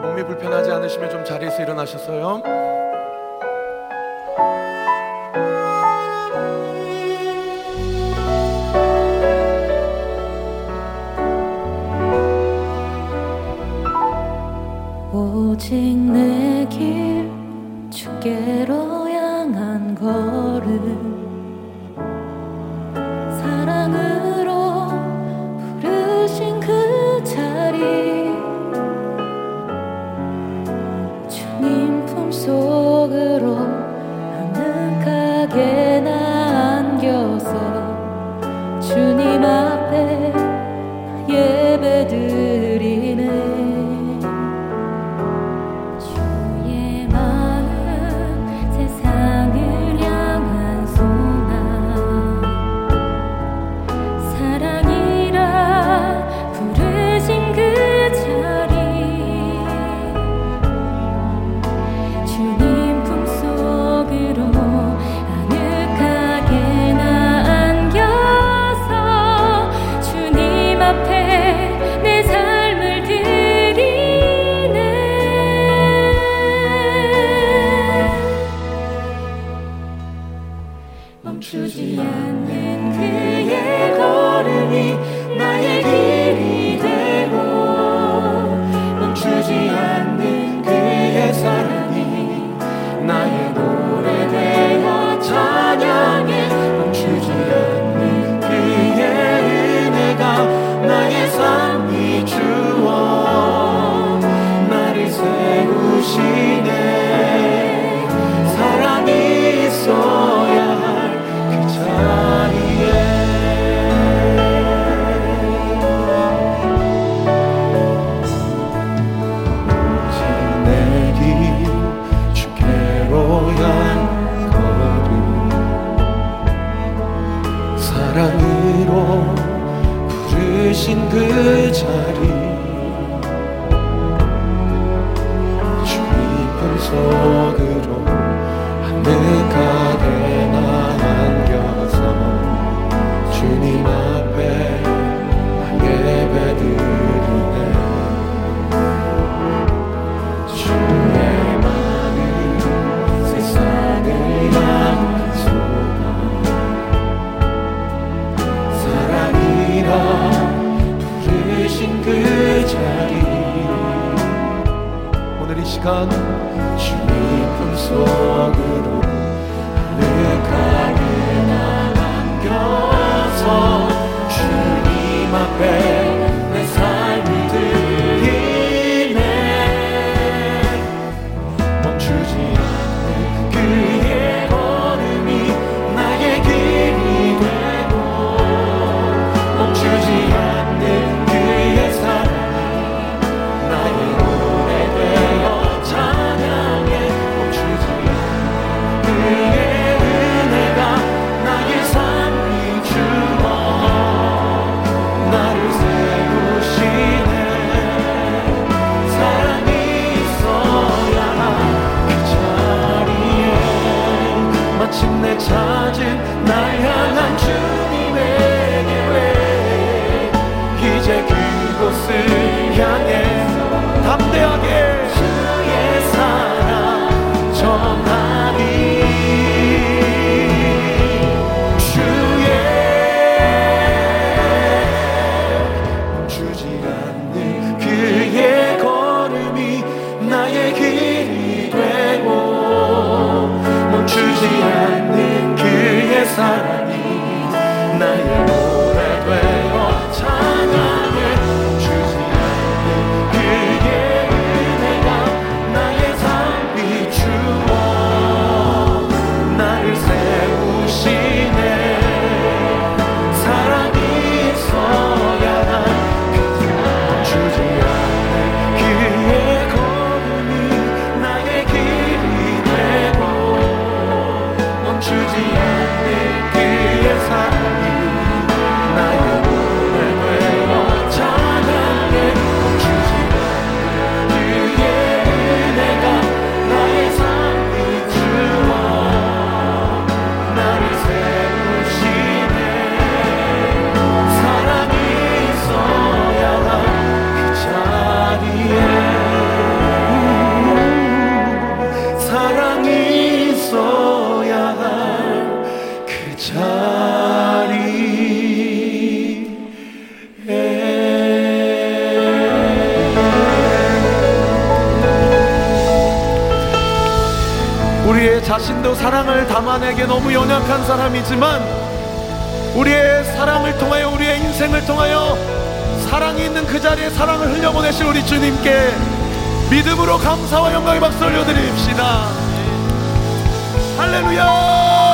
몸이 불편하지 않으시면 좀 자리에서 일어나셔서요. 오직 내길 계신 그 자리. 나의 길이 되고 멈추지 않는 그의 사랑이 나의 몸 자신도 사랑을 담아내기 너무 연약한 사람이지만 우리의 사랑을 통하여 우리의 인생을 통하여 사랑이 있는 그 자리에 사랑을 흘려보내실 우리 주님께 믿음으로 감사와 영광의 박수 올려드립시다. 할렐루야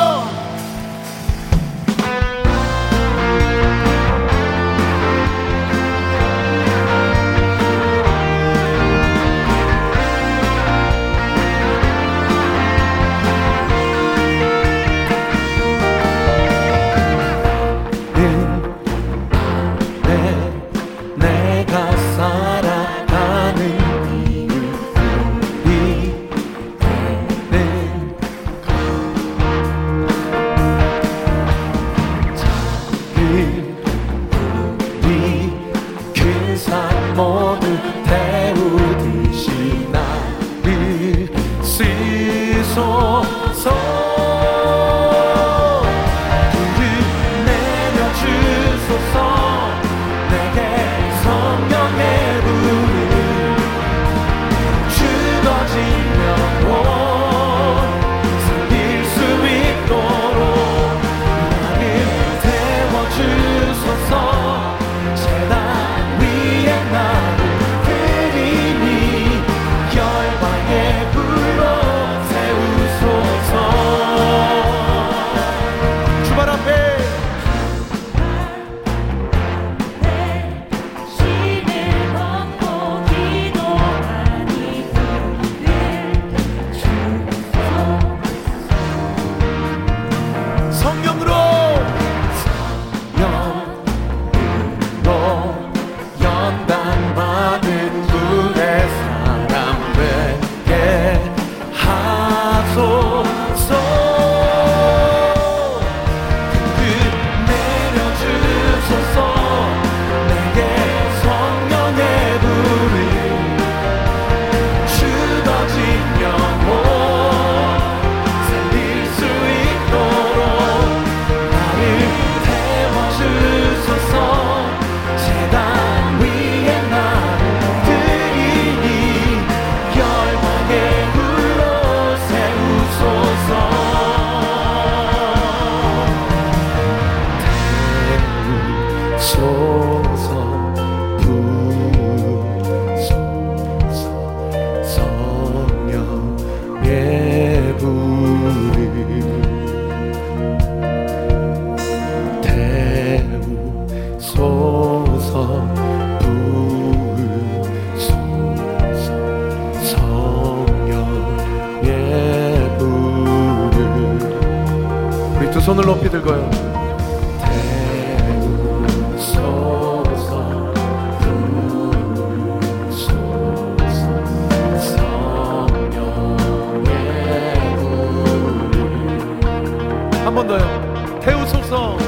더요. 태우소서.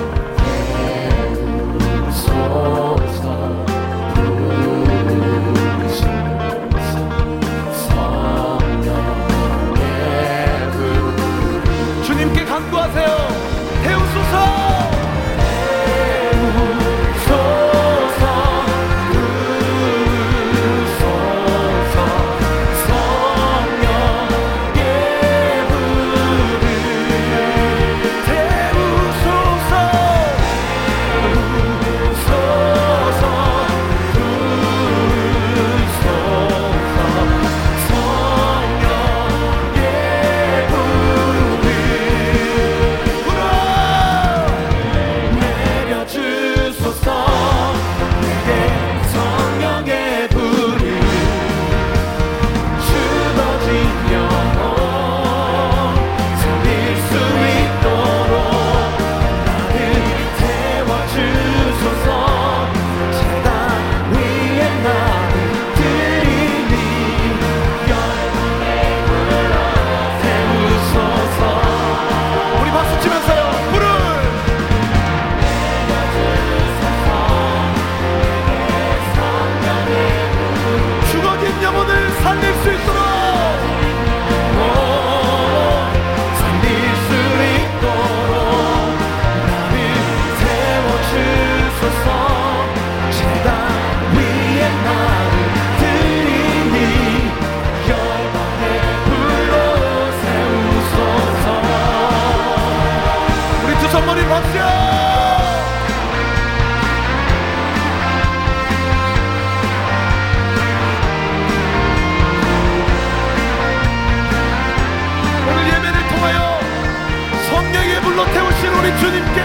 우리 주님께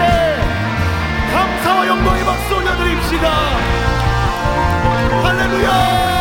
감사와 영광의 박수 올려드립시다. 할렐루야!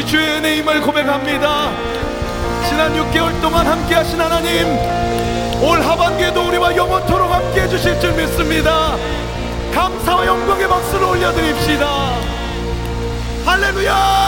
것이 주의 은혜임을 고백합니다. 지난 6개월 동안 함께 하신 하나님, 올 하반기에도 우리와 영원토록 함께 해 주실 줄 믿습니다. 감사와 영광의 박수를 올려드립시다. 할렐루야!